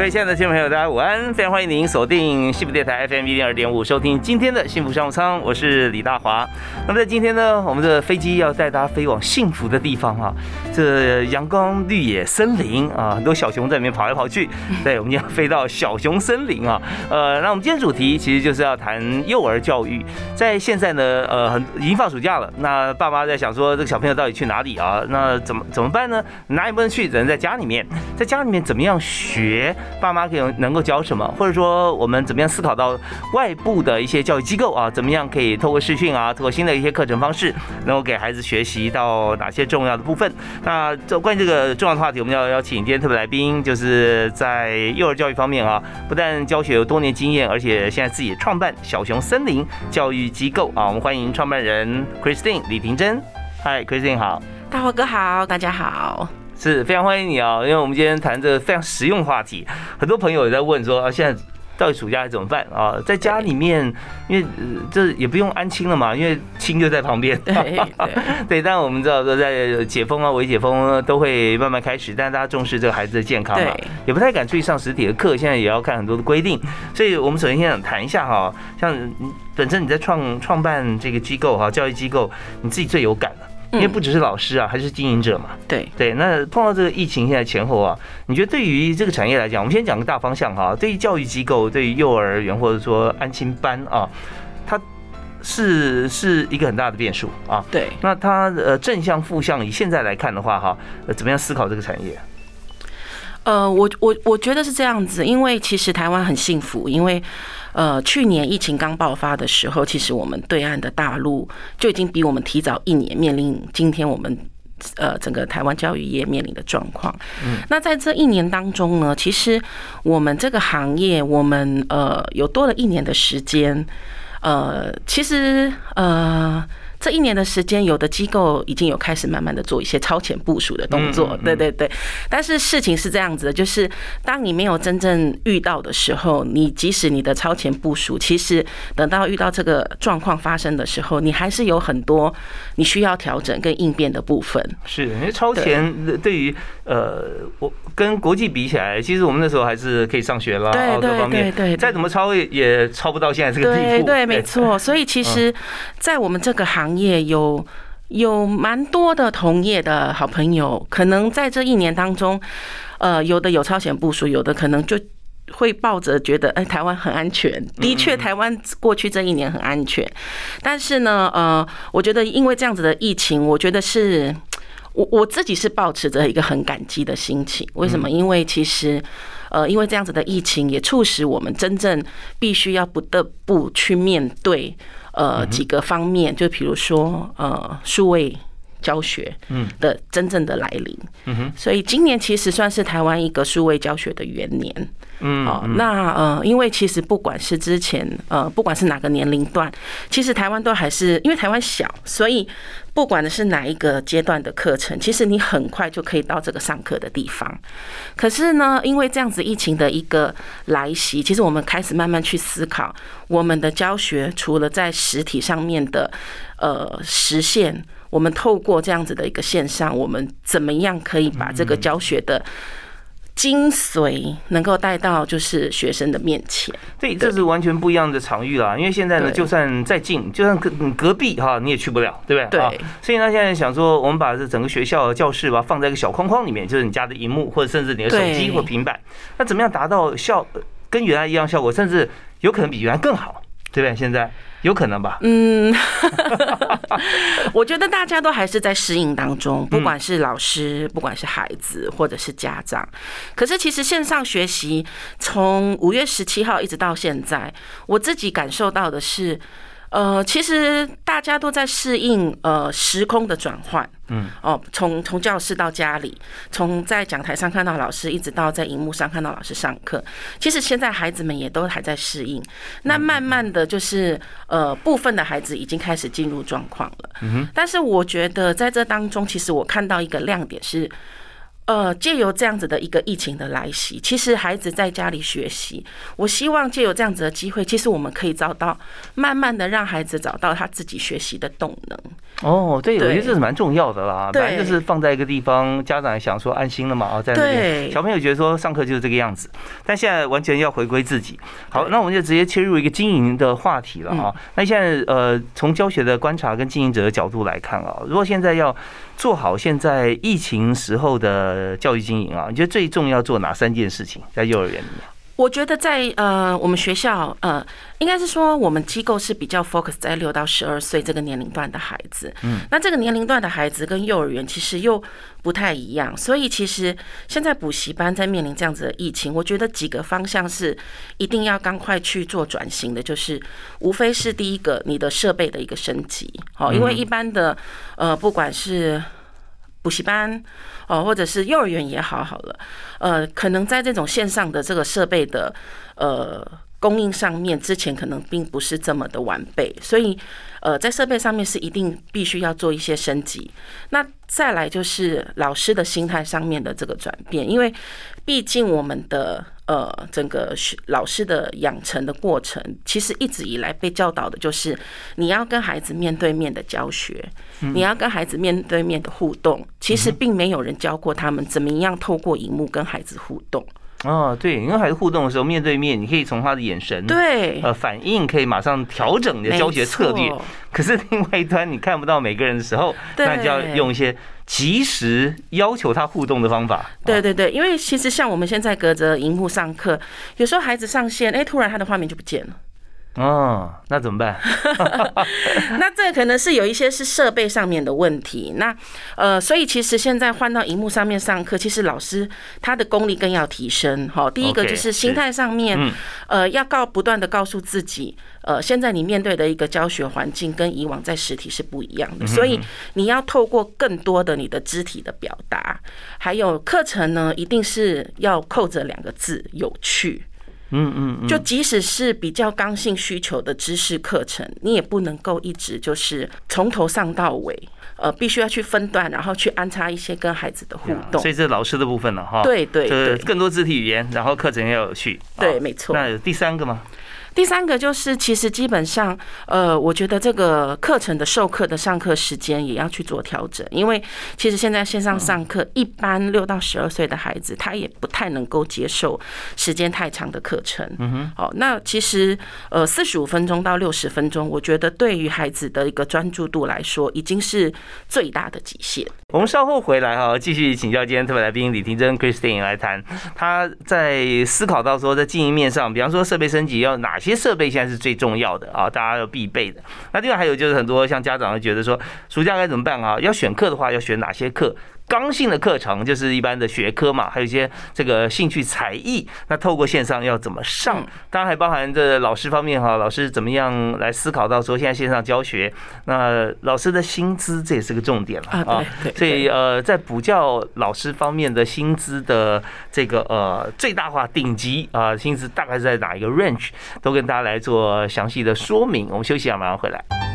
各位亲爱的听众朋友，大家午安！非常欢迎您锁定幸福电台 FM 一零二点五，收听今天的幸福商务舱，我是李大华。那么在今天呢，我们的飞机要带大家飞往幸福的地方哈，这阳光绿野森林啊，很多小熊在里面跑来跑去。对，我们要飞到小熊森林啊。呃，那我们今天主题其实就是要谈幼儿教育。在现在呢，呃，很已经放暑假了，那爸妈在想说，这个小朋友到底去哪里啊？那怎么怎么办呢？哪也不能去，只能在家里面，在家里面怎么样学？爸妈可以能够教什么，或者说我们怎么样思考到外部的一些教育机构啊，怎么样可以透过视讯啊，透过新的一些课程方式，能够给孩子学习到哪些重要的部分？那这关于这个重要的话题，我们要邀请今天特别来宾，就是在幼儿教育方面啊，不但教学有多年经验，而且现在自己创办小熊森林教育机构啊。我们欢迎创办人 Christine 李婷珍。嗨，Christine 好，大华哥好，大家好。是非常欢迎你啊！因为我们今天谈这个非常实用话题，很多朋友也在问说啊，现在到底暑假怎么办啊？在家里面，因为这也不用安亲了嘛，因为亲就在旁边。对 对，但我们知道说在解封啊、未解封都会慢慢开始，但是大家重视这个孩子的健康嘛，也不太敢出去上实体的课，现在也要看很多的规定。所以我们首先先想谈一下哈，像本身你在创创办这个机构哈，教育机构，你自己最有感的。因为不只是老师啊，还是经营者嘛。对对，那碰到这个疫情现在前后啊，你觉得对于这个产业来讲，我们先讲个大方向哈。对于教育机构，对于幼儿园或者说安亲班啊，它是是一个很大的变数啊。对，那它呃正向负向，以现在来看的话哈，怎么样思考这个产业？呃，我我我觉得是这样子，因为其实台湾很幸福，因为。呃，去年疫情刚爆发的时候，其实我们对岸的大陆就已经比我们提早一年面临今天我们呃整个台湾教育业面临的状况。嗯，那在这一年当中呢，其实我们这个行业，我们呃有多了一年的时间，呃，其实呃。这一年的时间，有的机构已经有开始慢慢的做一些超前部署的动作，对对对。但是事情是这样子的，就是当你没有真正遇到的时候，你即使你的超前部署，其实等到遇到这个状况发生的时候，你还是有很多你需要调整跟应变的部分。是，因为超前对于呃，我跟国际比起来，其实我们那时候还是可以上学啦，对对对对，再怎么超也也超不到现在这个地步。对对，没错。所以其实，在我们这个行业有有蛮多的同业的好朋友，可能在这一年当中，呃，有的有超前部署，有的可能就会抱着觉得，哎，台湾很安全。的确，台湾过去这一年很安全。但是呢，呃，我觉得因为这样子的疫情，我觉得是我我自己是保持着一个很感激的心情。为什么？因为其实，呃，因为这样子的疫情，也促使我们真正必须要不得不去面对。呃，几个方面，就比如说，呃，数位教学的真正的来临，嗯哼，所以今年其实算是台湾一个数位教学的元年，嗯，哦，那呃，因为其实不管是之前，呃，不管是哪个年龄段，其实台湾都还是因为台湾小，所以。不管的是哪一个阶段的课程，其实你很快就可以到这个上课的地方。可是呢，因为这样子疫情的一个来袭，其实我们开始慢慢去思考，我们的教学除了在实体上面的呃实现，我们透过这样子的一个线上，我们怎么样可以把这个教学的。精髓能够带到就是学生的面前，对，这是完全不一样的场域啦。因为现在呢，就算再近，就算隔隔壁哈，你也去不了，对不对？对。所以呢，现在想说，我们把这整个学校的教室吧放在一个小框框里面，就是你家的荧幕，或者甚至你的手机或平板，那怎么样达到效跟原来一样效果，甚至有可能比原来更好，对不对？现在。有可能吧。嗯，我觉得大家都还是在适应当中，不管是老师，不管是孩子，或者是家长。可是其实线上学习从五月十七号一直到现在，我自己感受到的是，呃，其实大家都在适应呃时空的转换，嗯，哦，从从教室到家里，从在讲台上看到老师，一直到在荧幕上看到老师上课，其实现在孩子们也都还在适应。那慢慢的就是呃部分的孩子已经开始进入状况了，嗯哼。但是我觉得在这当中，其实我看到一个亮点是。呃，借由这样子的一个疫情的来袭，其实孩子在家里学习，我希望借由这样子的机会，其实我们可以找到，慢慢的让孩子找到他自己学习的动能。哦，对，我觉得这是蛮重要的啦。本来就是放在一个地方，家长想说安心了嘛，啊，在那边，小朋友觉得说上课就是这个样子，但现在完全要回归自己。好，那我们就直接切入一个经营的话题了啊。那现在呃，从教学的观察跟经营者的角度来看啊，如果现在要做好现在疫情时候的教育经营啊，你觉得最重要做哪三件事情在幼儿园里面？我觉得在呃我们学校呃，应该是说我们机构是比较 focus 在六到十二岁这个年龄段的孩子。嗯，那这个年龄段的孩子跟幼儿园其实又不太一样，所以其实现在补习班在面临这样子的疫情，我觉得几个方向是一定要赶快去做转型的，就是无非是第一个你的设备的一个升级，好，因为一般的呃不管是补习班哦，或者是幼儿园也好好了，呃，可能在这种线上的这个设备的呃供应上面，之前可能并不是这么的完备，所以呃，在设备上面是一定必须要做一些升级。那再来就是老师的心态上面的这个转变，因为毕竟我们的。呃，整个学老师的养成的过程，其实一直以来被教导的就是你要跟孩子面对面的教学，你要跟孩子面对面的互动。其实并没有人教过他们怎么样透过荧幕跟孩子互动。哦，对，因为孩子互动的时候，面对面，你可以从他的眼神，对，呃，反应可以马上调整你的教学策略。可是另外一端你看不到每个人的时候，那就要用一些及时要求他互动的方法。对对对，因为其实像我们现在隔着荧幕上课，有时候孩子上线，哎，突然他的画面就不见了。哦，那怎么办？那这可能是有一些是设备上面的问题。那呃，所以其实现在换到荧幕上面上课，其实老师他的功力更要提升。哈，第一个就是心态上面，呃，要告不断的告诉自己，呃，现在你面对的一个教学环境跟以往在实体是不一样的，所以你要透过更多的你的肢体的表达，还有课程呢，一定是要扣着两个字：有趣。嗯嗯，就即使是比较刚性需求的知识课程，你也不能够一直就是从头上到尾，呃，必须要去分段，然后去安插一些跟孩子的互动。所以这是老师的部分了哈。对对对，更多肢体语言，然后课程要有序。对，没错。那有第三个吗？第三个就是，其实基本上，呃，我觉得这个课程的授课的上课时间也要去做调整，因为其实现在线上上课，一般六到十二岁的孩子他也不太能够接受时间太长的课程。嗯哼。好，那其实呃，四十五分钟到六十分钟，我觉得对于孩子的一个专注度来说，已经是最大的极限。我们稍后回来哈，继续请教今天特别来宾李婷珍 Christine 来谈，他在思考到说在经营面上，比方说设备升级要哪些设备现在是最重要的啊，大家要必备的。那另外还有就是很多像家长会觉得说，暑假该怎么办啊？要选课的话，要选哪些课？刚性的课程就是一般的学科嘛，还有一些这个兴趣才艺。那透过线上要怎么上？当然还包含这老师方面哈，老师怎么样来思考到说现在线上教学，那老师的薪资这也是个重点了啊。所以呃，在补教老师方面的薪资的这个呃最大化顶级啊薪资大概是在哪一个 range，都跟大家来做详细的说明。我们休息一下，马上回来。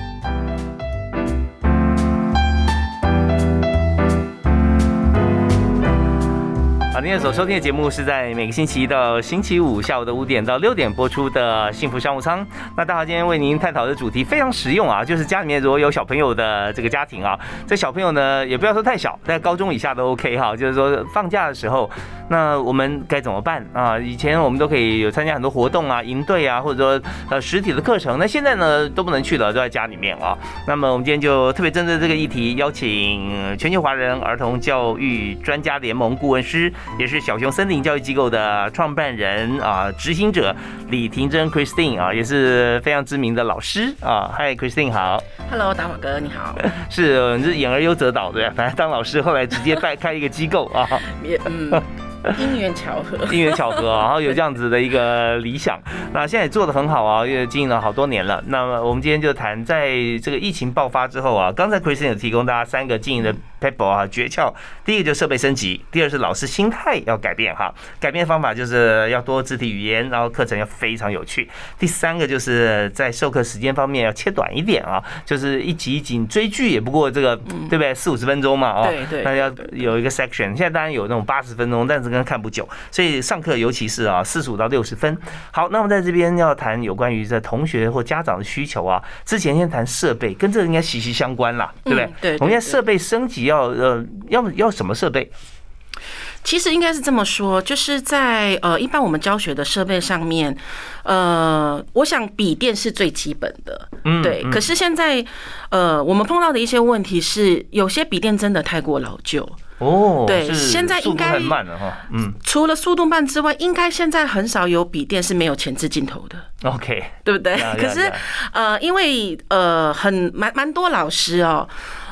好，今天所收听的节目是在每个星期一到星期五下午的五点到六点播出的幸福商务舱。那大华今天为您探讨的主题非常实用啊，就是家里面如果有小朋友的这个家庭啊，这小朋友呢也不要说太小，在高中以下都 OK 哈，就是说放假的时候，那我们该怎么办啊？以前我们都可以有参加很多活动啊，营队啊，或者说呃实体的课程，那现在呢都不能去了，都在家里面啊。那么我们今天就特别针对这个议题，邀请全球华人儿童教育专家联盟顾问师。也是小熊森林教育机构的创办人啊，执行者李婷珍 Christine 啊，也是非常知名的老师啊。Hi Christine，好。Hello，大马哥，你好。是，你是演而优则导对，反正当老师，后来直接带开一个机构啊。也嗯。因缘巧合，因缘巧合，然后有这样子的一个理想，那现在也做的很好啊，也经营了好多年了。那么我们今天就谈，在这个疫情爆发之后啊，刚才 Christian 有提供大家三个经营的 pebble 啊诀窍，第一个就是设备升级，第二是老师心态要改变哈，改变方法就是要多肢体语言，然后课程要非常有趣。第三个就是在授课时间方面要切短一点啊，就是一集一集追剧也不过这个对不对？四五十分钟嘛，哦，对对，那要有一个 section，现在当然有那种八十分钟，但是跟看不久，所以上课尤其是啊，四十五到六十分。好，那我们在这边要谈有关于这同学或家长的需求啊，之前先谈设备，跟这个应该息息相关啦，对不对？对，我们现在设备升级要呃要要什么设备？其实应该是这么说，就是在呃，一般我们教学的设备上面，呃，我想笔电是最基本的，嗯，对。可是现在，呃，我们碰到的一些问题是，有些笔电真的太过老旧哦。对，现在应该很慢了哈，嗯。除了速度慢之外，应该现在很少有笔电是没有前置镜头的。OK，对不对？可是，呃，因为呃，很蛮蛮多老师哦。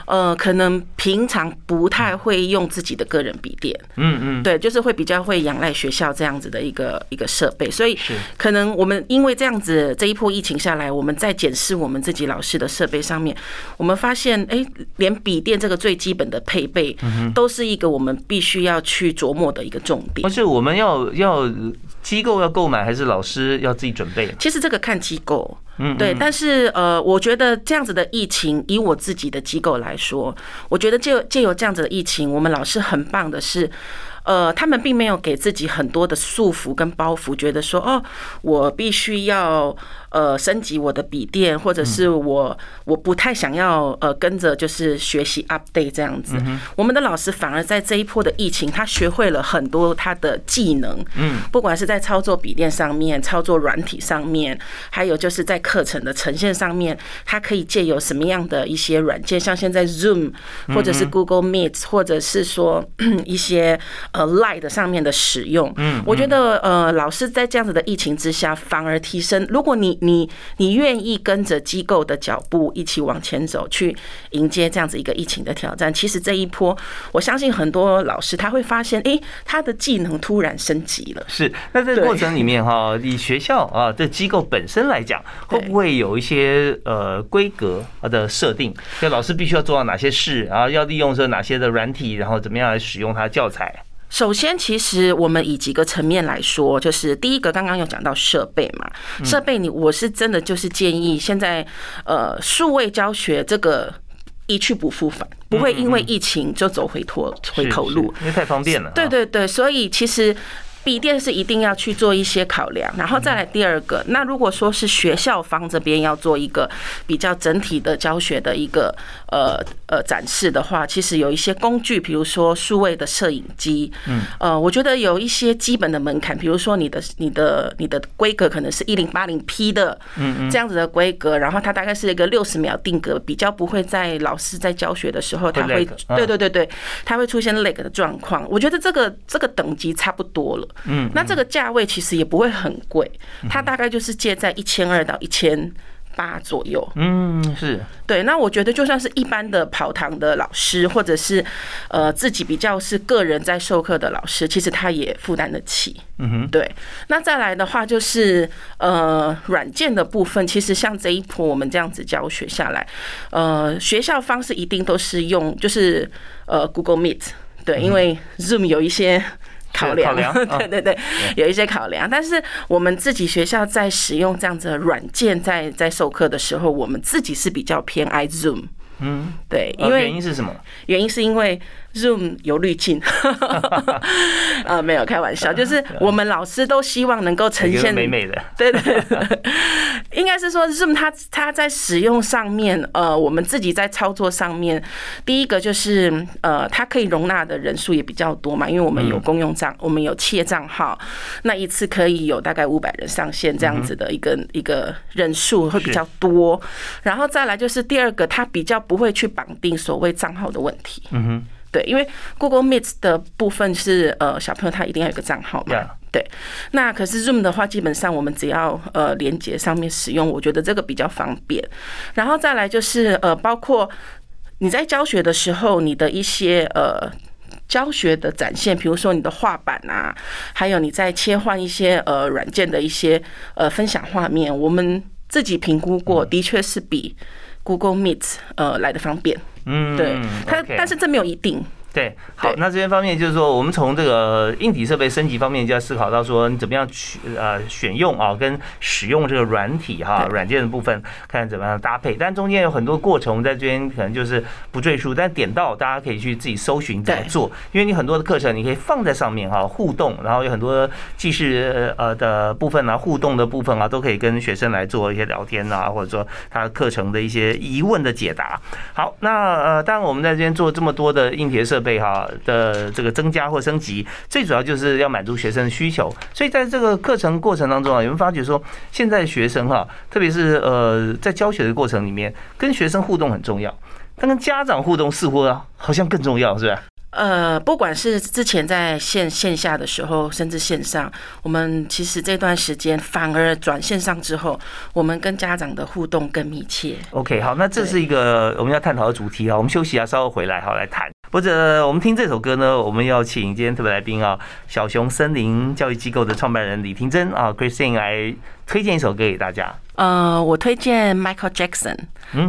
呃，可能平常不太会用自己的个人笔电，嗯嗯，对，就是会比较会仰赖学校这样子的一个一个设备，所以可能我们因为这样子这一波疫情下来，我们在检视我们自己老师的设备上面，我们发现，哎，连笔电这个最基本的配备，都是一个我们必须要去琢磨的一个重点。而是我们要要机构要购买，还是老师要自己准备？其实这个看机构。嗯，对，但是呃，我觉得这样子的疫情，以我自己的机构来说，我觉得借借由这样子的疫情，我们老师很棒的是。呃，他们并没有给自己很多的束缚跟包袱，觉得说哦，我必须要呃升级我的笔电，或者是我我不太想要呃跟着就是学习 update 这样子。我们的老师反而在这一波的疫情，他学会了很多他的技能，嗯，不管是在操作笔电上面、操作软体上面，还有就是在课程的呈现上面，他可以借由什么样的一些软件，像现在 Zoom 或者是 Google Meet，或者是说 一些。呃，Light 上面的使用，嗯，我觉得呃，老师在这样子的疫情之下，反而提升。如果你你你愿意跟着机构的脚步一起往前走，去迎接这样子一个疫情的挑战，其实这一波，我相信很多老师他会发现，哎，他的技能突然升级了。是，那这个过程里面哈，以学校啊这机构本身来讲，会不会有一些呃规格的设定？就老师必须要做到哪些事，然后要利用这哪些的软体，然后怎么样来使用它的教材？首先，其实我们以几个层面来说，就是第一个，刚刚有讲到设备嘛，设备你我是真的就是建议，现在呃数位教学这个一去不复返，不会因为疫情就走回脱回头路，因为太方便了。对对对，所以其实。笔电是一定要去做一些考量，然后再来第二个。那如果说是学校方这边要做一个比较整体的教学的一个呃呃展示的话，其实有一些工具，比如说数位的摄影机，嗯，呃，我觉得有一些基本的门槛，比如说你的你的你的规格可能是一零八零 P 的，嗯嗯，这样子的规格，然后它大概是一个六十秒定格，比较不会在老师在教学的时候，它会对对对对，它会出现 lag 的状况。我觉得这个这个等级差不多了。嗯，那这个价位其实也不会很贵，它大概就是借在一千二到一千八左右。嗯，是对。那我觉得就算是一般的跑堂的老师，或者是呃自己比较是个人在授课的老师，其实他也负担得起。嗯哼，对。那再来的话就是呃软件的部分，其实像这一波我们这样子教学下来，呃学校方式一定都是用就是呃 Google Meet，对，因为 Zoom 有一些。考量，对 对对，有一些考量，但是我们自己学校在使用这样子的软件，在在授课的时候，我们自己是比较偏爱 Zoom。嗯，对，因为原因是什么？原因是因为 Zoom 有滤镜，呃，没有开玩笑，就是我们老师都希望能够呈现美美的，对对，应该是说 Zoom 它它在使用上面，呃，我们自己在操作上面，第一个就是呃，它可以容纳的人数也比较多嘛，因为我们有公用账，我们有企业账号，那一次可以有大概五百人上线这样子的一个一个人数会比较多，然后再来就是第二个，它比较不会去绑定所谓账号的问题。嗯哼，对，因为 Google Meet 的部分是呃小朋友他一定要有个账号嘛。对，那可是 Zoom 的话，基本上我们只要呃连接上面使用，我觉得这个比较方便。然后再来就是呃，包括你在教学的时候，你的一些呃。教学的展现，比如说你的画板啊，还有你在切换一些呃软件的一些呃分享画面，我们自己评估过，的确是比 Google Meet 呃来的方便。嗯，对，它但是这没有一定。对，好，那这边方面就是说，我们从这个硬体设备升级方面就要思考到说，你怎么样去呃选用啊，跟使用这个软体哈软件的部分，看怎么样搭配。但中间有很多过程，在这边可能就是不赘述。但点到大家可以去自己搜寻怎么做，因为你很多的课程你可以放在上面哈，互动，然后有很多记事呃的部分啊，互动的部分啊，都可以跟学生来做一些聊天啊，或者说他课程的一些疑问的解答。好，那呃，当然我们在这边做这么多的硬体设备备哈的这个增加或升级，最主要就是要满足学生的需求。所以在这个课程过程当中啊，有没有发觉说，现在学生哈，特别是呃在教学的过程里面，跟学生互动很重要，但跟家长互动似乎好像更重要，是吧？呃，不管是之前在线线下的时候，甚至线上，我们其实这段时间反而转线上之后，我们跟家长的互动更密切。OK，好，那这是一个我们要探讨的主题啊。我们休息一下，稍后回来好来谈。或者我们听这首歌呢，我们要请今天特别来宾啊，小熊森林教育机构的创办人李婷珍啊，Christine 来推荐一首歌给大家。呃，我推荐 Michael Jackson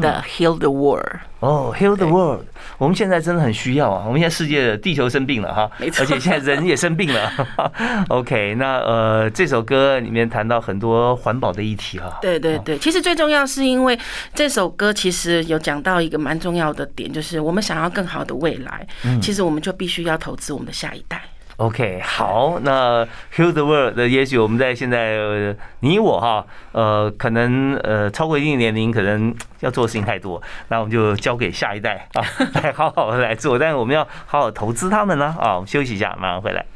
的 Heal the World。哦，Heal the World，我们现在真的很需要啊！我们现在世界地球生病了哈，没错，而且现在人也生病了。OK，那呃，这首歌里面谈到很多环保的议题哈。对对对，其实最重要是因为这首歌其实有讲到一个蛮重要的点，就是我们想要更好的未来，其实我们就必须要投资我们的下一代。OK，好，那 Heal the World，也许我们在现在你我哈，呃，可能呃超过一定年龄，可能要做的事情太多，那我们就交给下一代啊，来好好的来做，但是我们要好好投资他们呢啊，我们休息一下，马上回来。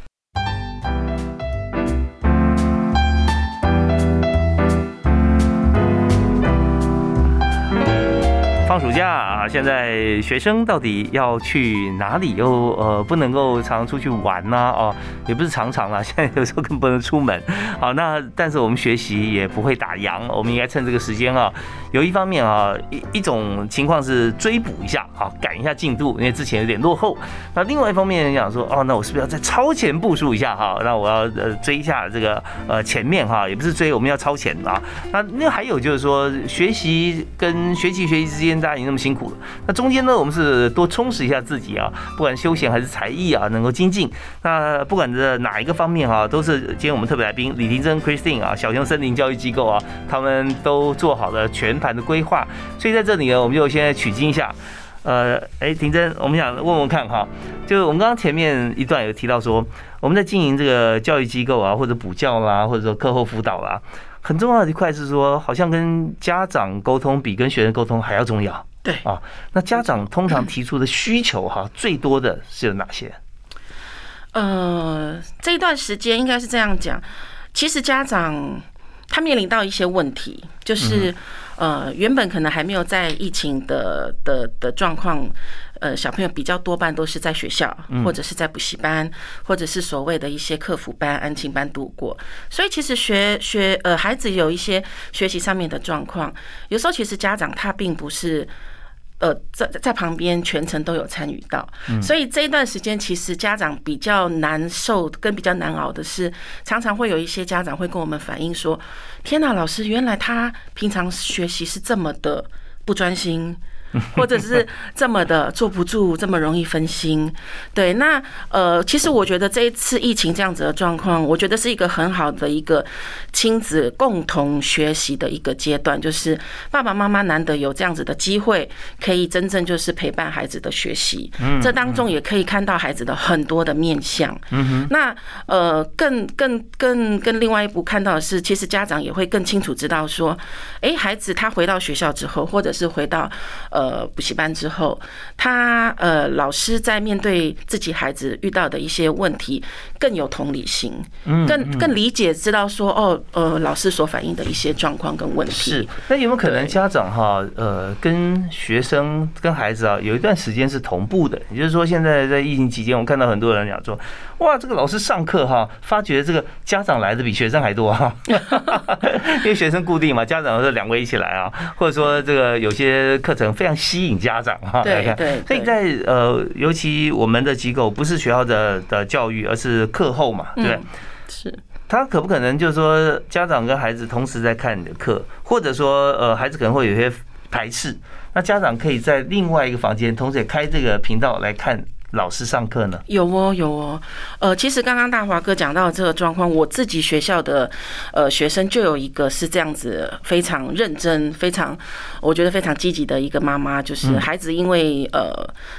暑假啊，现在学生到底要去哪里？又呃不能够常出去玩呢？哦，也不是常常啦，现在有时候更不能出门。好，那但是我们学习也不会打烊，我们应该趁这个时间啊，有一方面啊，一一种情况是追补一下，好赶一下进度，因为之前有点落后。那另外一方面讲说，哦，那我是不是要再超前部署一下？哈，那我要呃追一下这个呃前面哈，也不是追，我们要超前啊。那那还有就是说，学习跟学习学习之间。家已经那么辛苦了，那中间呢，我们是多充实一下自己啊，不管休闲还是才艺啊，能够精进。那不管在哪一个方面哈，都是今天我们特别来宾李婷珍 Christine 啊，小熊森林教育机构啊，他们都做好了全盘的规划。所以在这里呢，我们就先取经一下。呃，哎，婷珍，我们想问问看哈，就我们刚刚前面一段有提到说，我们在经营这个教育机构啊，或者补教啦，或者说课后辅导啦。很重要的一块是说，好像跟家长沟通比跟学生沟通还要重要。对啊，那家长通常提出的需求哈，最多的是有哪些？呃，这一段时间应该是这样讲，其实家长他面临到一些问题，就是。呃，原本可能还没有在疫情的的的状况，呃，小朋友比较多半都是在学校，或者是在补习班，或者是所谓的一些客服班、安亲班度过。所以其实学学呃，孩子有一些学习上面的状况，有时候其实家长他并不是。呃，在在旁边全程都有参与到，所以这一段时间其实家长比较难受，跟比较难熬的是，常常会有一些家长会跟我们反映说：“天哪，老师，原来他平常学习是这么的不专心。” 或者是这么的坐不住，这么容易分心。对，那呃，其实我觉得这一次疫情这样子的状况，我觉得是一个很好的一个亲子共同学习的一个阶段，就是爸爸妈妈难得有这样子的机会，可以真正就是陪伴孩子的学习。嗯，这当中也可以看到孩子的很多的面相。嗯哼，那呃，更更更更另外一步看到的是，其实家长也会更清楚知道说，哎，孩子他回到学校之后，或者是回到。呃，补习班之后，他呃，老师在面对自己孩子遇到的一些问题，更有同理心，更更理解，知道说哦，呃，老师所反映的一些状况跟问题。是，那有没有可能家长哈，呃，跟学生跟孩子啊，有一段时间是同步的？也就是说，现在在疫情期间，我看到很多人讲说，哇，这个老师上课哈，发觉这个家长来的比学生还多哈，因为学生固定嘛，家长是两位一起来啊，或者说这个有些课程非常吸引家长哈对对，所以在呃，尤其我们的机构不是学校的的教育，而是课后嘛，对，是。他可不可能就是说家长跟孩子同时在看你的课，或者说呃，孩子可能会有些排斥，那家长可以在另外一个房间，同时也开这个频道来看。老师上课呢？有哦，有哦。呃，其实刚刚大华哥讲到这个状况，我自己学校的呃学生就有一个是这样子，非常认真、非常我觉得非常积极的一个妈妈，就是孩子因为呃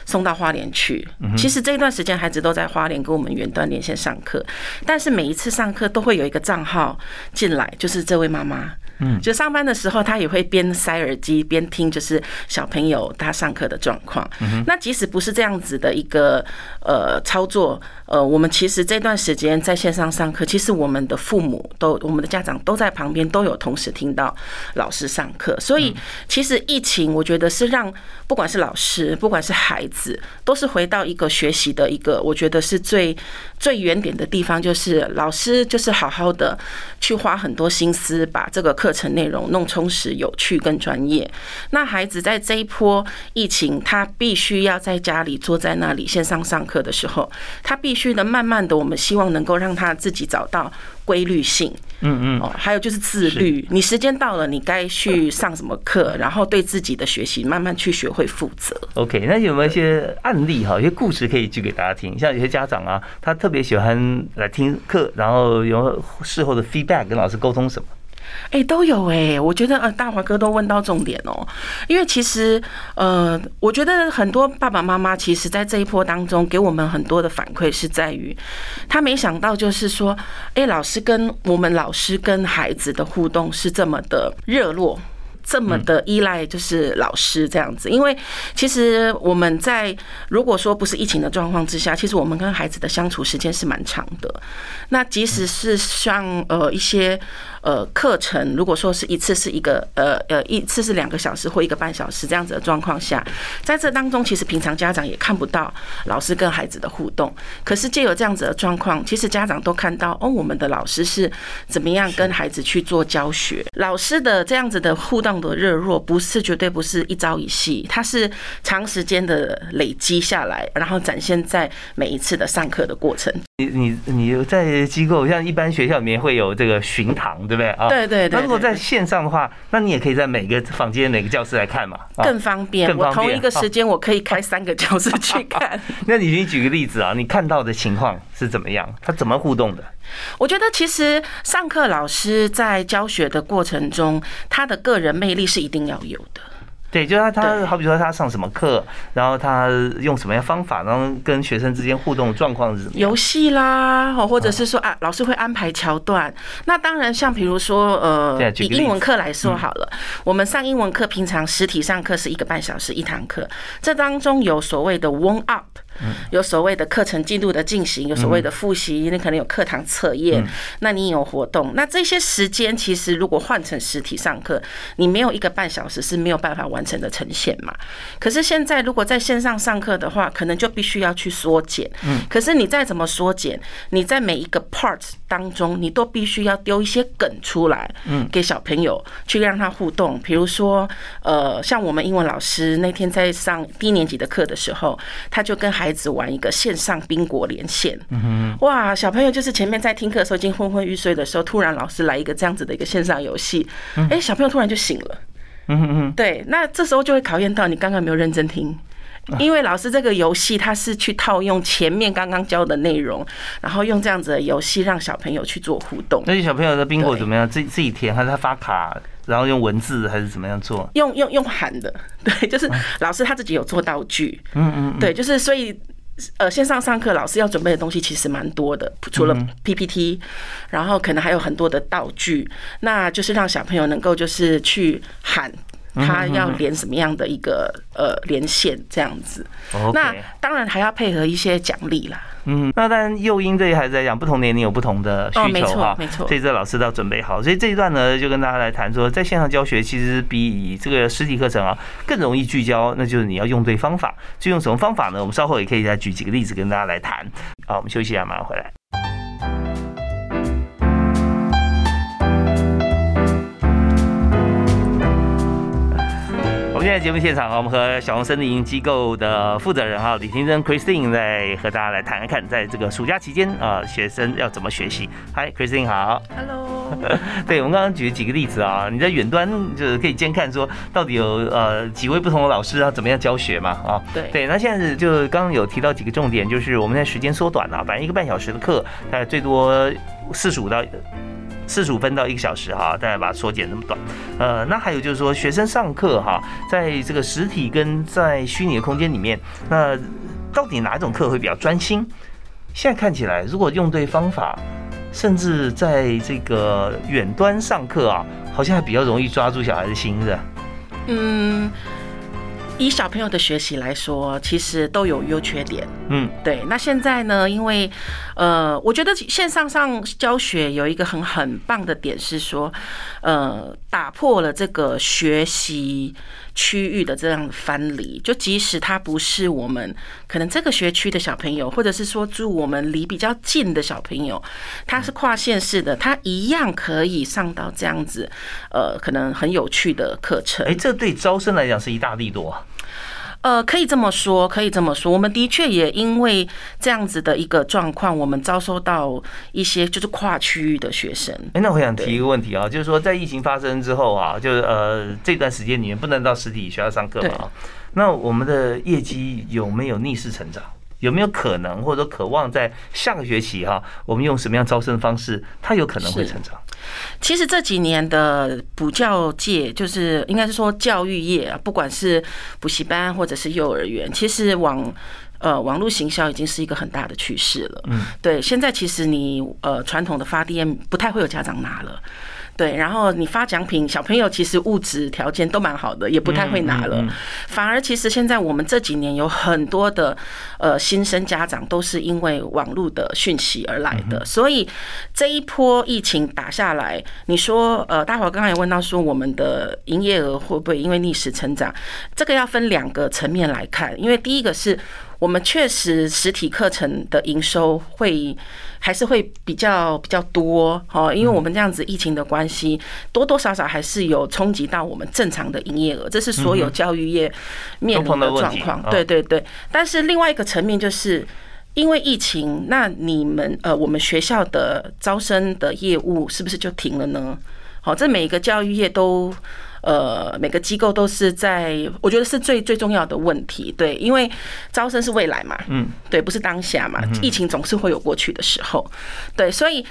送到花莲去，其实这一段时间孩子都在花莲跟我们远端连线上课，但是每一次上课都会有一个账号进来，就是这位妈妈。嗯，就上班的时候，他也会边塞耳机边听，就是小朋友他上课的状况。那即使不是这样子的一个呃操作。呃，我们其实这段时间在线上上课，其实我们的父母都、我们的家长都在旁边，都有同时听到老师上课。所以，其实疫情，我觉得是让不管是老师，不管是孩子，都是回到一个学习的一个，我觉得是最最原点的地方，就是老师就是好好的去花很多心思，把这个课程内容弄充实、有趣跟专业。那孩子在这一波疫情，他必须要在家里坐在那里线上上课的时候，他必。须的，慢慢的，我们希望能够让他自己找到规律性，嗯嗯，哦，还有就是自律。你时间到了，你该去上什么课，然后对自己的学习慢慢去学会负责。OK，那有没有一些案例哈，一些故事可以举给大家听？像有些家长啊，他特别喜欢来听课，然后有事后的 feedback 跟老师沟通什么？哎，都有哎，我觉得呃，大华哥都问到重点哦。因为其实呃，我觉得很多爸爸妈妈其实，在这一波当中，给我们很多的反馈是在于，他没想到就是说，哎，老师跟我们老师跟孩子的互动是这么的热络。这么的依赖就是老师这样子，因为其实我们在如果说不是疫情的状况之下，其实我们跟孩子的相处时间是蛮长的。那即使是像呃一些呃课程，如果说是一次是一个呃呃一次是两个小时或一个半小时这样子的状况下，在这当中，其实平常家长也看不到老师跟孩子的互动。可是借由这样子的状况，其实家长都看到哦，我们的老师是怎么样跟孩子去做教学，老师的这样子的互动。的热络不是绝对不是一朝一夕，它是长时间的累积下来，然后展现在每一次的上课的过程。你你你在机构像一般学校里面会有这个巡堂，对不对啊？对对对。那如果在线上的话，那你也可以在每个房间、每个教室来看嘛，更方便。我同一个时间我可以开三个教室去看。那你你举个例子啊，你看到的情况是怎么样？他怎么互动的？我觉得其实上课老师在教学的过程中，他的个人魅力是一定要有的。对，就是他，他好比说他上什么课，然后他用什么样方法，然后跟学生之间互动状况是什么？游戏啦，或者是说啊，老师会安排桥段。那当然，像比如说呃，以英文课来说好了，我们上英文课，平常实体上课是一个半小时一堂课，这当中有所谓的 warm up。有所谓的课程进度的进行，有所谓的复习，你可能有课堂测验，那你有活动，那这些时间其实如果换成实体上课，你没有一个半小时是没有办法完成的呈现嘛。可是现在如果在线上上课的话，可能就必须要去缩减。嗯，可是你再怎么缩减，你在每一个 part 当中，你都必须要丢一些梗出来，嗯，给小朋友去让他互动。比如说，呃，像我们英文老师那天在上低年级的课的时候，他就跟孩孩子玩一个线上宾果连线，哇！小朋友就是前面在听课的时候已经昏昏欲睡的时候，突然老师来一个这样子的一个线上游戏，哎，小朋友突然就醒了。嗯嗯对，那这时候就会考验到你刚刚没有认真听，因为老师这个游戏他是去套用前面刚刚教的内容，然后用这样子的游戏让小朋友去做互动。那些小朋友的冰果怎么样？自自己填还是他发卡？然后用文字还是怎么样做？用用用喊的，对，就是老师他自己有做道具，嗯嗯，对，就是所以呃线上上课老师要准备的东西其实蛮多的，除了 PPT，然后可能还有很多的道具，那就是让小朋友能够就是去喊他要连什么样的一个呃连线这样子，那当然还要配合一些奖励啦。嗯，那当然，幼婴对于孩子来讲，不同年龄有不同的需求哈，没错，所以这老师都要准备好。所以这一段呢，就跟大家来谈说，在线上教学其实比这个实体课程啊更容易聚焦，那就是你要用对方法。就用什么方法呢？我们稍后也可以再举几个例子跟大家来谈。好，我们休息一下，马上回来。现在节目现场啊，我们和小红森林机构的负责人哈李婷珍 Christine 在和大家来谈一看，在这个暑假期间啊，学生要怎么学习。嗨，Christine 好。Hello，对，我们刚刚举几个例子啊，你在远端就是可以监看说到底有呃几位不同的老师啊怎么样教学嘛啊。对对，那现在是就刚刚有提到几个重点，就是我们现在时间缩短了，反正一个半小时的课，大概最多四十五到。四十五分到一个小时哈，大概把它缩减那么短。呃，那还有就是说，学生上课哈，在这个实体跟在虚拟的空间里面，那到底哪一种课会比较专心？现在看起来，如果用对方法，甚至在这个远端上课啊，好像还比较容易抓住小孩的心，是吧？嗯，以小朋友的学习来说，其实都有优缺点。嗯，对，那现在呢？因为，呃，我觉得线上上教学有一个很很棒的点是说，呃，打破了这个学习区域的这样的藩篱。就即使他不是我们可能这个学区的小朋友，或者是说住我们离比较近的小朋友，他是跨县市的，他一样可以上到这样子，呃，可能很有趣的课程哎、。这对招生来讲是一大力度啊。呃，可以这么说，可以这么说。我们的确也因为这样子的一个状况，我们遭受到一些就是跨区域的学生。哎、那我想提一个问题啊，就是说在疫情发生之后啊，就是呃这段时间里面不能到实体学校上课嘛啊，那我们的业绩有没有逆势成长？有没有可能或者说渴望在下个学期哈、我们用什么样招生的方式，他有可能会成长？其实这几年的补教界，就是应该是说教育业啊，不管是补习班或者是幼儿园，其实往呃网络行销已经是一个很大的趋势了。嗯，对，现在其实你呃传统的发电不太会有家长拿了。对，然后你发奖品，小朋友其实物质条件都蛮好的，也不太会拿了。嗯嗯嗯反而其实现在我们这几年有很多的呃新生家长都是因为网络的讯息而来的，所以这一波疫情打下来，你说呃，大伙刚才也问到说我们的营业额会不会因为逆势成长？这个要分两个层面来看，因为第一个是我们确实实体课程的营收会还是会比较比较多哦，因为我们这样子疫情的关系，多多少少还是有冲击到我们正常的营业额，这是所有教育业面临的状况。对对对，但是另外一个层面就是。因为疫情，那你们呃，我们学校的招生的业务是不是就停了呢？好，这每个教育业都呃，每个机构都是在，我觉得是最最重要的问题。对，因为招生是未来嘛，嗯，对，不是当下嘛，疫情总是会有过去的时候，对，所以。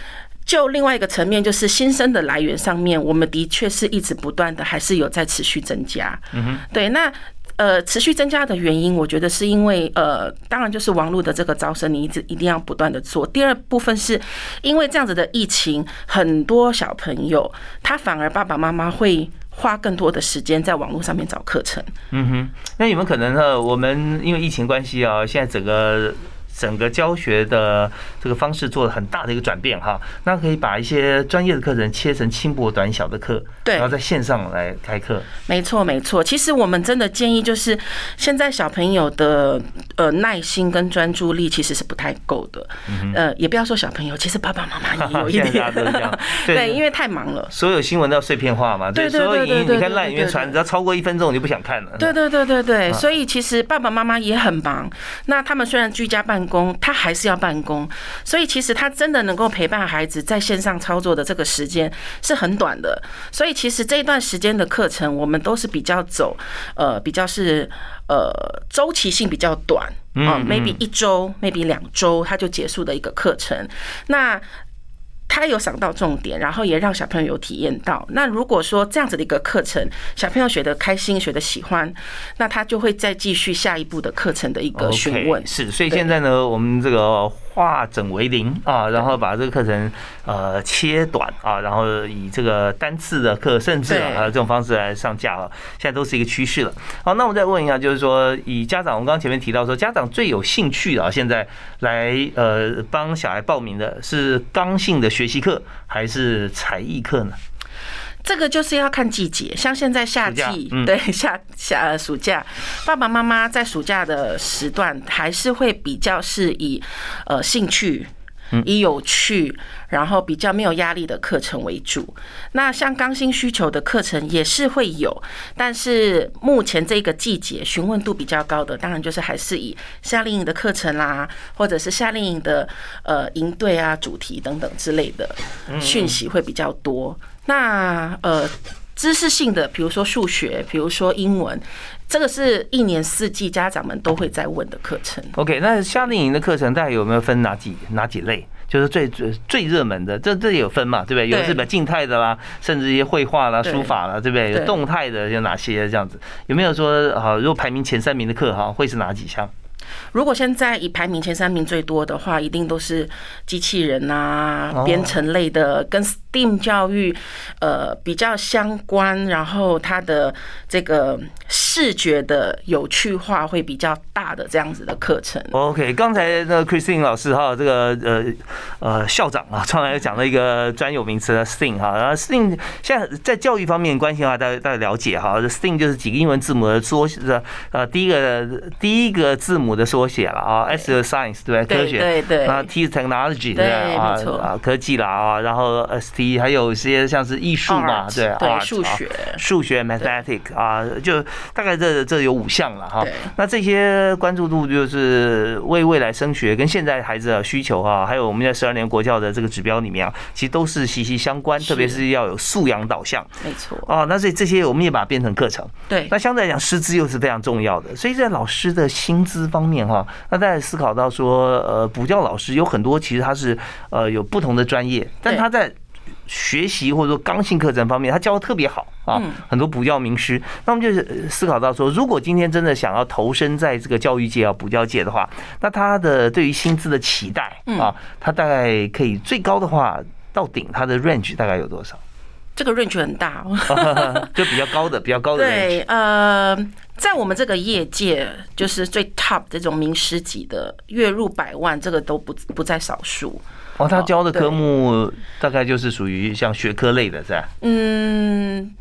就另外一个层面，就是新生的来源上面，我们的确是一直不断的，还是有在持续增加。嗯哼，对，那呃，持续增加的原因，我觉得是因为呃，当然就是网络的这个招生，你一直一定要不断的做。第二部分是因为这样子的疫情，很多小朋友他反而爸爸妈妈会花更多的时间在网络上面找课程。嗯哼，那有没有可能呢？我们因为疫情关系啊，现在整个整个教学的这个方式做了很大的一个转变哈，那可以把一些专业的课程切成轻薄短小的课，对然后在线上来开课。没错，没错。其实我们真的建议就是，现在小朋友的呃耐心跟专注力其实是不太够的。呃，也不要说小朋友，其实爸爸妈妈也有 一现在大家都这点样。对，因为太忙了。所有新闻都要碎片化嘛，对对所有影音你看对对对对烂里面传，只要超过一分钟你就不想看了。对对对对对，啊所以其实爸爸妈妈也很忙。那他们虽然居家办公，他还是要办公，所以其实他真的能够陪伴孩子在线上操作的这个时间是很短的。所以其实这一段时间的课程，我们都是比较走呃比较是呃周期性比较短啊，maybe 一周，maybe 两周，他就结束的一个课程。那他有想到重点，然后也让小朋友有体验到。那如果说这样子的一个课程，小朋友学的开心、学的喜欢，那他就会再继续下一步的课程的一个询问。是，所以现在呢，我们这个化整为零啊，然后把这个课程呃切短啊，然后以这个单次的课，甚至啊这种方式来上架啊，现在都是一个趋势了。好，那我们再问一下，就是说以家长，我们刚刚前面提到说，家长最有兴趣的啊，现在来呃帮小孩报名的是刚性的学习课还是才艺课呢？这个就是要看季节，像现在夏季，嗯对 夏夏呃暑假，爸爸妈妈在暑假的时段还是会比较是以呃兴趣。以有趣，然后比较没有压力的课程为主。那像刚性需求的课程也是会有，但是目前这个季节询问度比较高的，当然就是还是以夏令营的课程啦，或者是夏令营的呃营队啊、主题等等之类的讯息会比较多。那呃。知识性的，比如说数学，比如说英文，这个是一年四季家长们都会在问的课程。OK，那夏令营的课程大概有没有分哪几哪几类？就是最最最热门的，这这也有分嘛，对不对？有的是比较静态的啦，甚至一些绘画啦、对书法啦，对不对？有对动态的有哪些这样子？有没有说啊？如果排名前三名的课哈，会是哪几项？如果现在以排名前三名最多的话，一定都是机器人啊哦、编程类的，跟 STEAM 教育呃比较相关，然后它的这个视觉的有趣化会比较大的这样子的课程。OK，刚才那个 Christine 老师哈，这个呃呃校长啊，刚才讲了一个专有名词 STEAM 哈，然后 STEAM 现在在教育方面关心的话，大家大家了解哈，STEAM 就是几个英文字母的缩写呃第一个第一个字母的缩写了啊，S 是 Science 对不对？科学，对对。那 T 是 Technology 对不对对啊没错。啊科技啦啊，然后 ST 还有一些像是艺术嘛，对啊数学。数学 mathematic 啊，就大概这这有五项了哈。那这些关注度就是为未来升学跟现在孩子的需求哈，还有我们在十二年国教的这个指标里面啊，其实都是息息相关，特别是要有素养导向。没错，啊。那所以这些我们也把它变成课程。对。那相对来讲，师资又是非常重要的，所以在老师的薪资方面哈，那大家思考到说，呃，补教老师有很多其实他是呃有不同的专业，但他在学习或者说刚性课程方面，他教的特别好啊嗯，很多补教名师。那我们就是呃思考到说，如果今天真的想要投身在这个教育界啊、补教界的话，那他的对于薪资的期待啊，他大概可以最高的话到顶，他的 range 大概有多少？这个 range 很大哦。就比较高的，比较高的 range。对，呃，在我们这个业界，就是最 top 这种名师级的，月入百万，这个都不不在少数。哦，他教的科目大概就是属于像学科类的，是吧？嗯，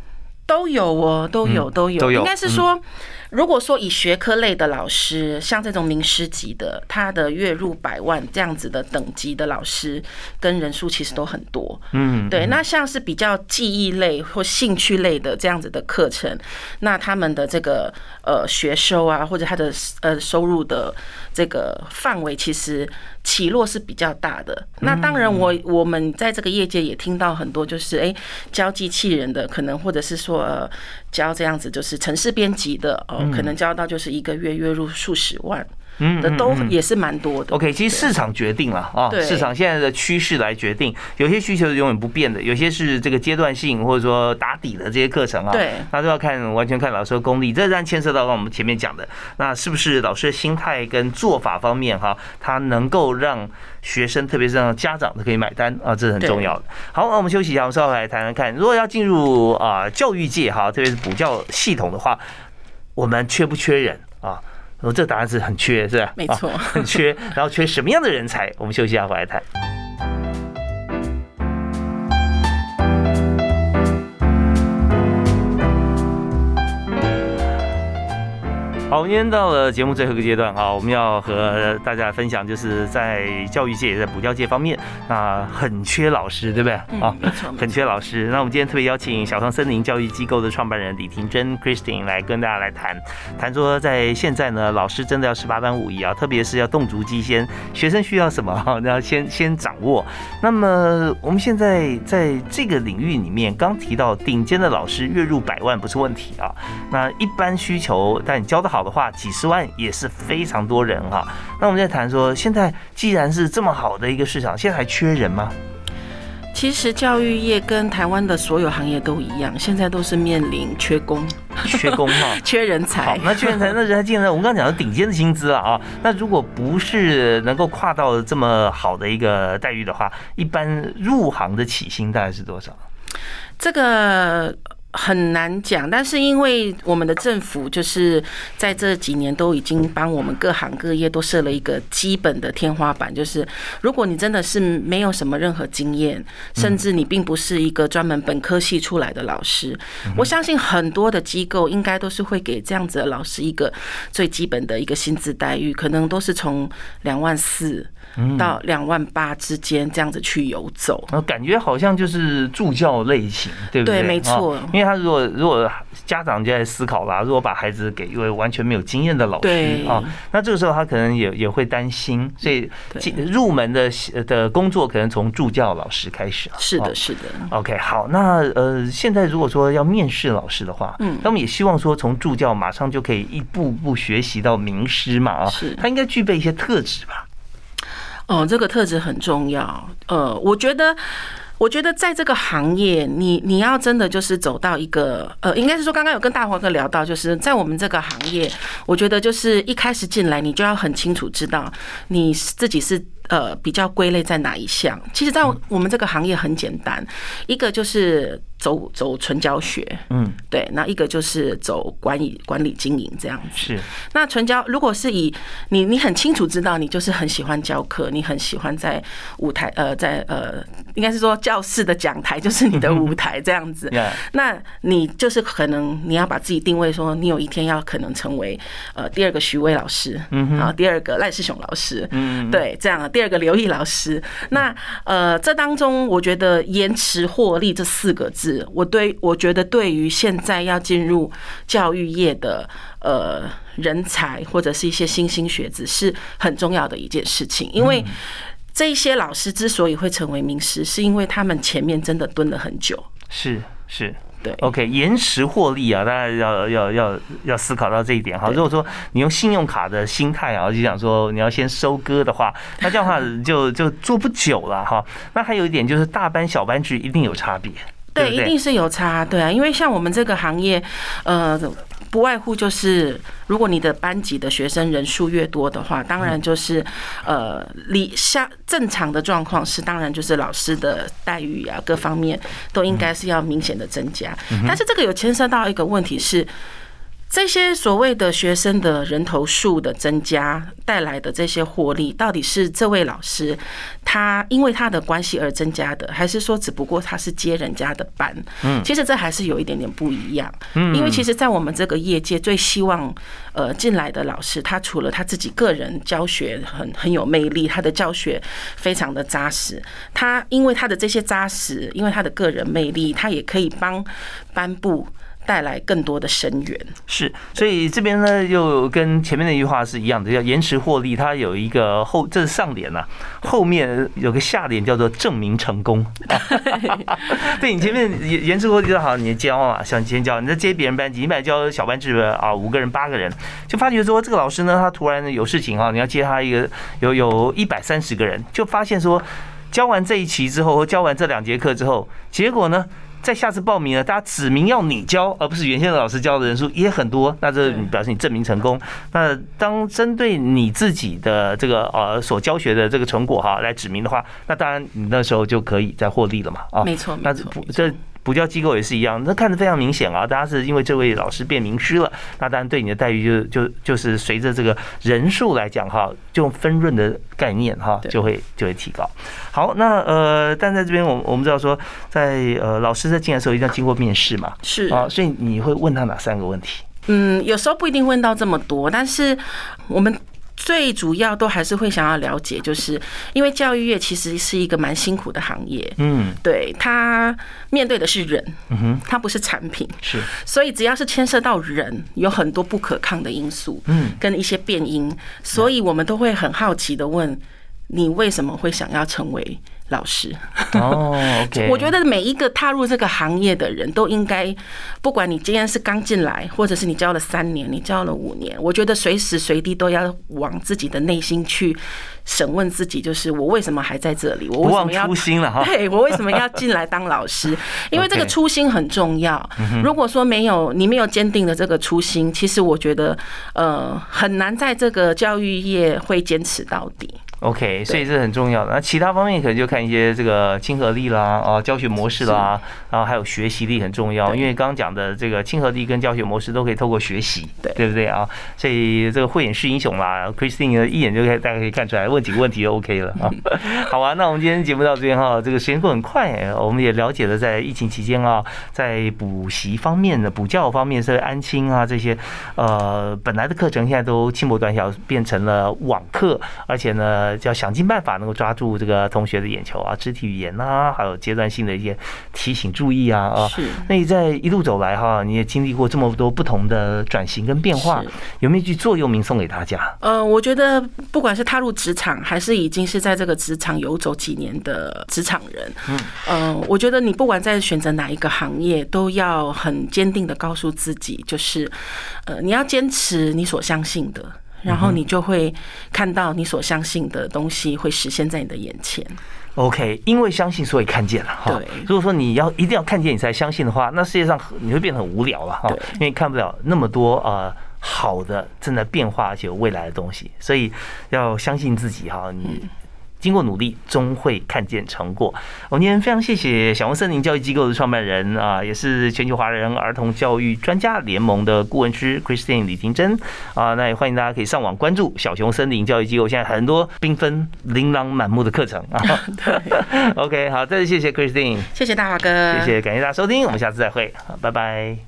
都有哦，都有，嗯都有。都有应该是说，如果说以学科类的老师，像这种名师级的，他的月入百万这样子的等级的老师，跟人数其实都很多。嗯，对，那像是比较记忆类或兴趣类的这样子的课程，那他们的这个呃学收啊，或者他的呃收入的这个范围，其实起落是比较大的。那当然我，我们在这个业界也听到很多，就是哎教机器人的，可能或者是说呃教这样子就是城市编辑的哦，可能教到就是一个月月入数十万嗯的，都也是蛮多的。OK，其实市场决定了啊，市场现在的趋势来决定，有些需求是永远不变的，有些是这个阶段性或者说打底的这些课程啊，对那都要看完全看老师的功力，这当然牵涉到我们前面讲的，那是不是老师的心态跟做法方面哈，他能够让学生，特别是让家长都可以买单啊，这是很重要的。好，那我们休息一下，我们稍后来谈谈看，如果要进入啊教育界哈，特别是补教系统的话，我们缺不缺人啊？我这答案是很缺，是吧？没错啊很缺。然后缺什么样的人才？我们休息一下，回来谈。好，我们今天到了节目最后一个阶段哈，我们要和大家分享，就是在教育界、也在补教界方面，那很缺老师，对不对？啊很。缺老师。那我们今天特别邀请小创森林教育机构的创办人李婷珍 Christine 来跟大家来谈谈说，在现在呢，老师真的要十八般武艺啊，特别是要动足机先，学生需要什么哈，要先先掌握。那么我们现在在这个领域里面，刚提到顶尖的老师月入百万不是问题啊，那一般需求，但你教的好的话，几十万也是非常多人哈。那我们在谈说，现在既然是这么好的一个市场，现在还缺人吗？其实教育业跟台湾的所有行业都一样，现在都是面临缺工、缺工 哈。缺人好才，。那缺人才，那人才进来，我们刚刚讲的顶尖的薪资了啊。那如果不是能够跨到这么好的一个待遇的话，一般入行的起薪大概是多少？这个很难讲，但是因为我们的政府就是在这几年都已经帮我们各行各业都设了一个基本的天花板，就是如果你真的是没有什么任何经验，甚至你并不是一个专门本科系出来的老师，我相信很多的机构应该都是会给这样子的老师一个最基本的一个薪资待遇，可能都是从两万四到两万八之间这样子去游走。感觉好像就是助教类型，对不对？对，没错。因为他如果如果家长就在思考啦，如果把孩子给一位完全没有经验的老师啊，那这个时候他可能也也会担心，所以入门的的工作可能从助教老师开始。是的，是的。OK，好，那呃，现在如果说要面试老师的话，嗯，他们也希望说从助教马上就可以一步步学习到名师嘛啊，是，他应该具备一些特质吧？哦，这个特质很重要。呃，我觉得。我觉得在这个行业，你你要真的就是走到一个呃，应该是说刚刚有跟大华哥聊到，就是在我们这个行业，我觉得就是一开始进来，你就要很清楚知道你自己是。呃，比较归类在哪一项？其实，在我们这个行业很简单，一个就是走走纯教学，嗯，对，那一个就是走管理管理经营这样子。是，那纯教如果是以你你很清楚知道，你就是很喜欢教课，你很喜欢在舞台呃，在呃，应该是说教室的讲台就是你的 舞台这样子。那你就是可能你要把自己定位说，你有一天要可能成为呃第二个徐威老师，嗯，然后第二个赖世雄老师，嗯，对，这样。第二个刘毅老师，那呃，这当中我觉得延迟获利这四个字，我对我觉得对于现在要进入教育业的呃人才或者是一些新兴学子是很重要的一件事情，因为这些老师之所以会成为名师，是因为他们前面真的蹲了很久，是是。对，OK，延迟获利啊，大家要要要要思考到这一点哈。如果说你用信用卡的心态啊，就想说你要先收割的话，那这样的话 就就做不久了哈。那还有一点就是大班小班制一定有差别，对，一定是有差，对啊，因为像我们这个行业，呃。不外乎就是，如果你的班级的学生人数越多的话，当然就是，呃，理下正常的状况是，当然就是老师的待遇啊，各方面都应该是要明显的增加。但是这个有牵涉到一个问题是。这些所谓的学生的人头数的增加带来的这些获利，到底是这位老师他因为他的关系而增加的，还是说只不过他是接人家的班？嗯，其实这还是有一点点不一样。嗯，因为其实，在我们这个业界，最希望呃进来的老师，他除了他自己个人教学很很有魅力，他的教学非常的扎实，他因为他的这些扎实，因为他的个人魅力，他也可以帮班部。带来更多的生源是，所以这边呢又跟前面那句话是一样的，叫延迟获利。它有一个后，这是上联呐，后面有个下联叫做证明成功。对你前面延延迟获利就好，你教啊，想先教，你在接别人班级，你本来教小班制啊，五个人八个人，就发觉说这个老师呢，他突然有事情啊，你要接他一个有有一百三十个人，就发现说教完这一期之后，教完这两节课之后，结果呢？在下次报名呢，大家指明要你教，而不是原先的老师教的人数也很多，那这表示你证明成功。那当针对你自己的这个呃所教学的这个成果哈来指明的话，那当然你那时候就可以再获利了嘛啊，没错，那这。补教机构也是一样，那看得非常明显啊！大家是因为这位老师变名师了，那当然对你的待遇就就就是随着这个人数来讲哈，就分润的概念哈，就会就会提高。好，那呃，但在这边我我们知道说，在呃老师在进来的时候一定要经过面试嘛，是啊，所以你会问他哪三个问题？嗯，有时候不一定问到这么多，但是我们。最主要都还是会想要了解，就是因为教育业其实是一个蛮辛苦的行业，嗯，对它面对的是人，嗯哼，他不是产品，是，所以只要是牵涉到人，有很多不可抗的因素，嗯，跟一些变因，所以我们都会很好奇的问你为什么会想要成为。老师哦 我觉得每一个踏入这个行业的人都应该，不管你今天是刚进来，或者是你教了三年，你教了五年，我觉得随时随地都要往自己的内心去审问自己，就是我为什么还在这里？我为什么要 初心了哈？对我为什么要进来当老师？因为这个初心很重要。如果说没有你没有坚定的这个初心，其实我觉得呃很难在这个教育业会坚持到底。OK，所以这很重要的。那其他方面可能就看一些这个亲和力啦，啊，教学模式啦，然后还有学习力很重要。因为刚刚讲的这个亲和力跟教学模式都可以透过学习，对对不对啊？所以这个慧眼识英雄啦，Christine 一眼就可以大家可以看出来，问几个问题就 OK 了啊。好啊，那我们今天节目到这边哈，这个时间过很快，我们也了解了在疫情期间啊，在补习方面的补教方面，是安亲啊这些，呃，本来的课程现在都轻薄短小，变成了网课，而且呢。呃，要想尽办法能够抓住这个同学的眼球啊，肢体语言呐，还有阶段性的一些提醒注意啊啊。是。那你在一路走来哈，你也经历过这么多不同的转型跟变化，有没有一句座右铭送给大家？呃，我觉得不管是踏入职场，还是已经是在这个职场游走几年的职场人，嗯，呃，我觉得你不管在选择哪一个行业，都要很坚定的告诉自己，就是，呃，你要坚持你所相信的。然后你就会看到你所相信的东西会实现在你的眼前。OK，因为相信所以看见了哈。对。如果说你要一定要看见你才相信的话，那世界上你会变得很无聊了哈。因为看不了那么多呃好的正在变化而且有未来的东西，所以要相信自己哈。你。经过努力，终会看见成果。我今天非常谢谢小红森林教育机构的创办人啊，也是全球华人儿童教育专家联盟的顾问师 Christine 李婷珍啊，那也欢迎大家可以上网关注小熊森林教育机构，现在很多缤纷琳琅满目的课程啊。OK，好，再次谢谢 Christine，谢谢大华哥，谢谢，感谢大家收听，我们下次再会，好，拜拜。